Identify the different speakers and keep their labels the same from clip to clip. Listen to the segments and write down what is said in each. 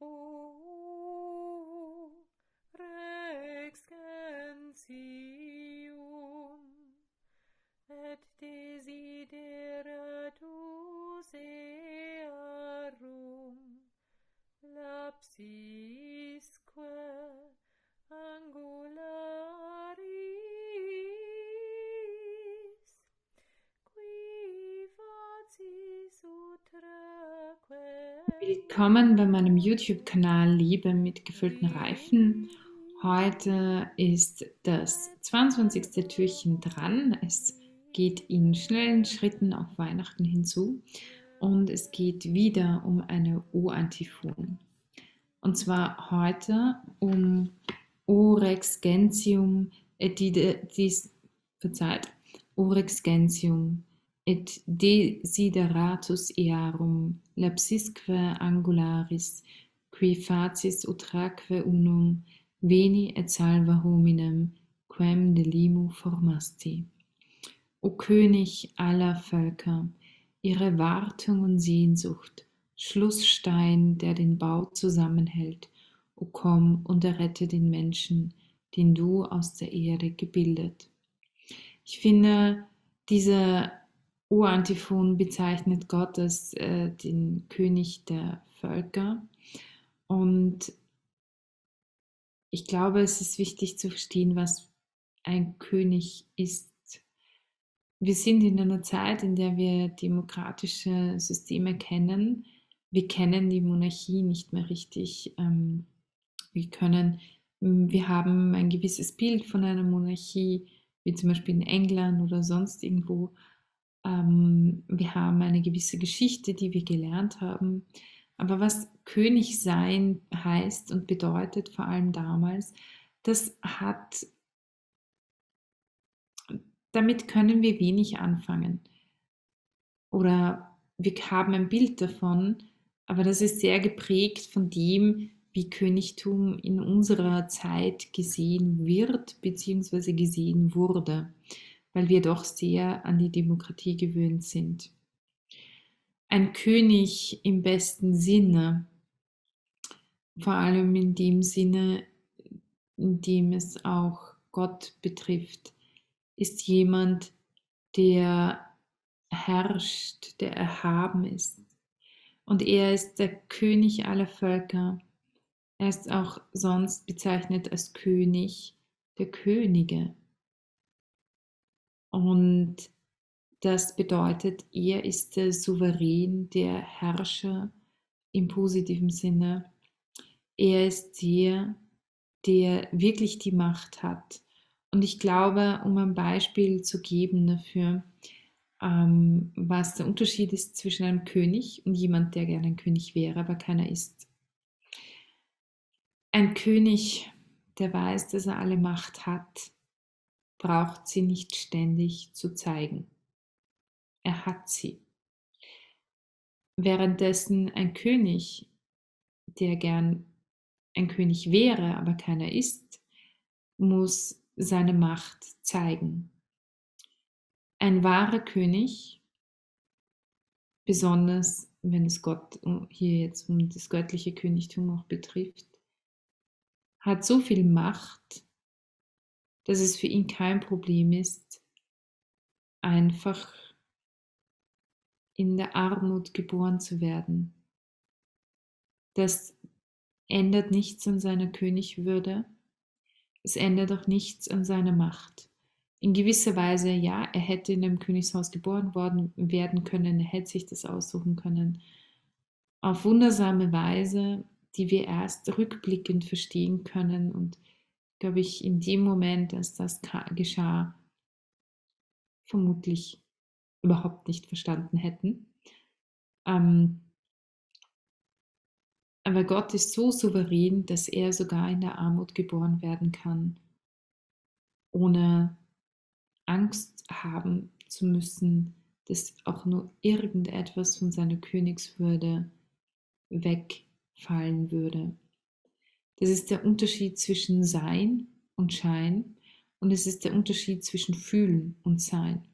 Speaker 1: O
Speaker 2: Willkommen bei meinem YouTube-Kanal Liebe mit gefüllten Reifen. Heute ist das 22. Türchen dran. Es geht in schnellen Schritten auf Weihnachten hinzu und es geht wieder um eine O-Antiphon. Und zwar heute um Orex Gentium et dis, verzeiht, Orex Gentium et desideratus earum lapsisque angularis qui facis utraque unum veni et salva hominem quem delimo formasti. O König aller Völker, ihre Wartung und Sehnsucht, Schlussstein, der den Bau zusammenhält, o komm und errette den Menschen, den du aus der Erde gebildet. Ich finde, diese Urantiphon bezeichnet Gott als äh, den König der Völker. Und ich glaube, es ist wichtig zu verstehen, was ein König ist. Wir sind in einer Zeit, in der wir demokratische Systeme kennen. Wir kennen die Monarchie nicht mehr richtig. Ähm, wir können, wir haben ein gewisses Bild von einer Monarchie, wie zum Beispiel in England oder sonst irgendwo. Ähm, wir haben eine gewisse Geschichte, die wir gelernt haben. Aber was König sein heißt und bedeutet, vor allem damals, das hat, damit können wir wenig anfangen. Oder wir haben ein Bild davon, aber das ist sehr geprägt von dem, wie Königtum in unserer Zeit gesehen wird bzw. gesehen wurde weil wir doch sehr an die Demokratie gewöhnt sind. Ein König im besten Sinne, vor allem in dem Sinne, in dem es auch Gott betrifft, ist jemand, der herrscht, der erhaben ist. Und er ist der König aller Völker. Er ist auch sonst bezeichnet als König der Könige. Und das bedeutet, er ist der Souverän, der Herrscher im positiven Sinne. Er ist der, der wirklich die Macht hat. Und ich glaube, um ein Beispiel zu geben dafür, ähm, was der Unterschied ist zwischen einem König und jemand, der gerne ein König wäre, aber keiner ist. Ein König, der weiß, dass er alle Macht hat, braucht sie nicht ständig zu zeigen. Er hat sie. Währenddessen ein König, der gern ein König wäre, aber keiner ist, muss seine Macht zeigen. Ein wahrer König, besonders wenn es Gott hier jetzt um das göttliche Königtum auch betrifft, hat so viel Macht, dass es für ihn kein Problem ist, einfach in der Armut geboren zu werden. Das ändert nichts an seiner Königwürde, es ändert auch nichts an seiner Macht. In gewisser Weise, ja, er hätte in einem Königshaus geboren worden werden können, er hätte sich das aussuchen können. Auf wundersame Weise, die wir erst rückblickend verstehen können und glaube ich, in dem Moment, als das geschah, vermutlich überhaupt nicht verstanden hätten. Ähm, aber Gott ist so souverän, dass er sogar in der Armut geboren werden kann, ohne Angst haben zu müssen, dass auch nur irgendetwas von seiner Königswürde wegfallen würde. Das ist der Unterschied zwischen Sein und Schein und es ist der Unterschied zwischen Fühlen und Sein.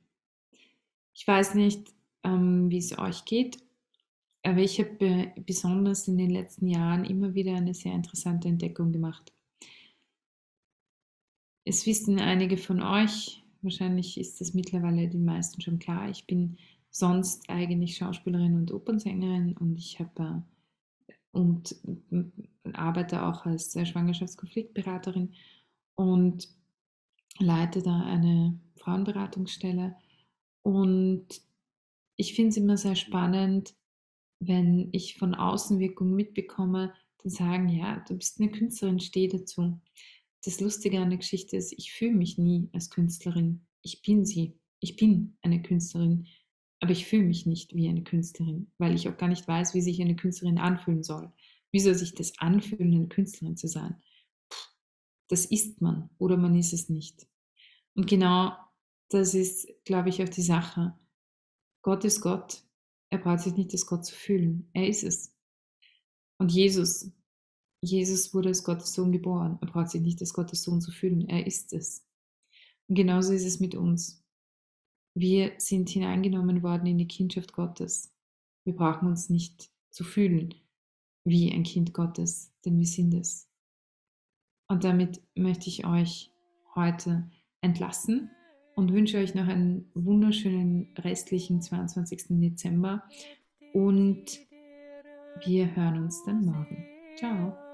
Speaker 2: Ich weiß nicht, ähm, wie es euch geht, aber ich habe besonders in den letzten Jahren immer wieder eine sehr interessante Entdeckung gemacht. Es wissen einige von euch, wahrscheinlich ist das mittlerweile den meisten schon klar, ich bin sonst eigentlich Schauspielerin und Opernsängerin und ich habe und arbeite auch als Schwangerschaftskonfliktberaterin und leite da eine Frauenberatungsstelle. Und ich finde es immer sehr spannend, wenn ich von Außenwirkung mitbekomme, dann sagen, ja, du bist eine Künstlerin, steh dazu. Das Lustige an der Geschichte ist, ich fühle mich nie als Künstlerin. Ich bin sie. Ich bin eine Künstlerin, aber ich fühle mich nicht wie eine Künstlerin, weil ich auch gar nicht weiß, wie sich eine Künstlerin anfühlen soll. Wie soll sich das anfühlen, eine Künstlerin zu sein? Das ist man oder man ist es nicht. Und genau das ist, glaube ich, auch die Sache. Gott ist Gott er braucht sich nicht als Gott zu fühlen. Er ist es. Und Jesus, Jesus wurde als Gottes Sohn geboren. Er braucht sich nicht als Gottes Sohn zu fühlen. Er ist es. Und genauso ist es mit uns. Wir sind hineingenommen worden in die Kindschaft Gottes. Wir brauchen uns nicht zu fühlen wie ein Kind Gottes, denn wir sind es. Und damit möchte ich euch heute entlassen und wünsche euch noch einen wunderschönen restlichen 22. Dezember und wir hören uns dann morgen. Ciao.